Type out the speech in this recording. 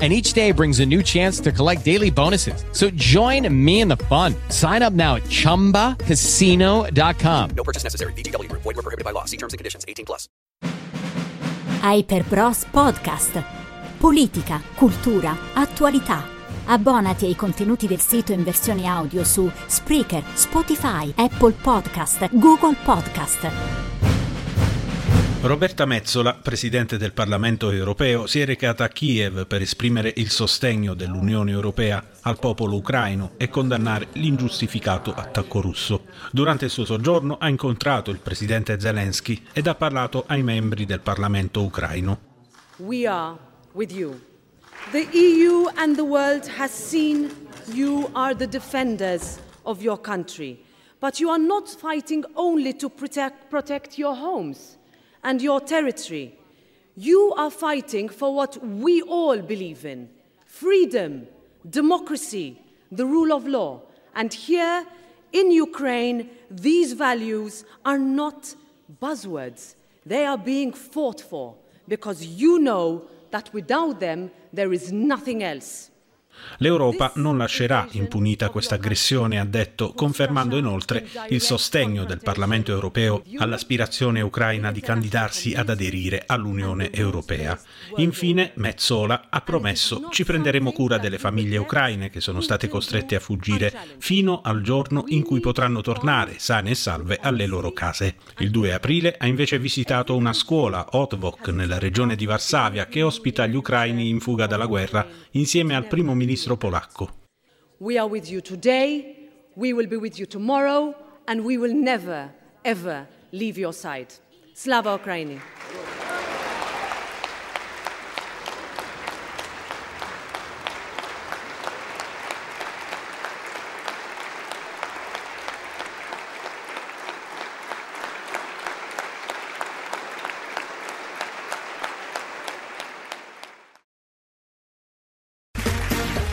And each day brings a new chance to collect daily bonuses. So join me in the fun. Sign up now at chumbacasino.com. No purchase necessary. VGW Group. Void were prohibited by law. See terms and conditions. 18 plus. Hyper Bros Podcast. Politica, cultura, attualità. Abbonati ai contenuti del sito in versione audio su Spreaker, Spotify, Apple Podcast, Google Podcast. Roberta Metsola, presidente del Parlamento europeo, si è recata a Kiev per esprimere il sostegno dell'Unione europea al popolo ucraino e condannare l'ingiustificato attacco russo. Durante il suo soggiorno ha incontrato il presidente Zelensky ed ha parlato ai membri del Parlamento ucraino. We are with you. The EU and the world has seen you are the defenders of your country, but you are not fighting only to protect, protect your homes. And your territory. You are fighting for what we all believe in freedom, democracy, the rule of law. And here in Ukraine, these values are not buzzwords. They are being fought for because you know that without them, there is nothing else. L'Europa non lascerà impunita questa aggressione, ha detto, confermando inoltre il sostegno del Parlamento europeo all'aspirazione ucraina di candidarsi ad aderire all'Unione europea. Infine, Metzola ha promesso ci prenderemo cura delle famiglie ucraine che sono state costrette a fuggire fino al giorno in cui potranno tornare sane e salve alle loro case. Il 2 aprile ha invece visitato una scuola, Otvok, nella regione di Varsavia, che ospita gli ucraini in fuga dalla guerra insieme al primo ministro ministro polacco. We are with you today, we will be with you tomorrow, and we will never, ever leave your side. Slava Ukraini.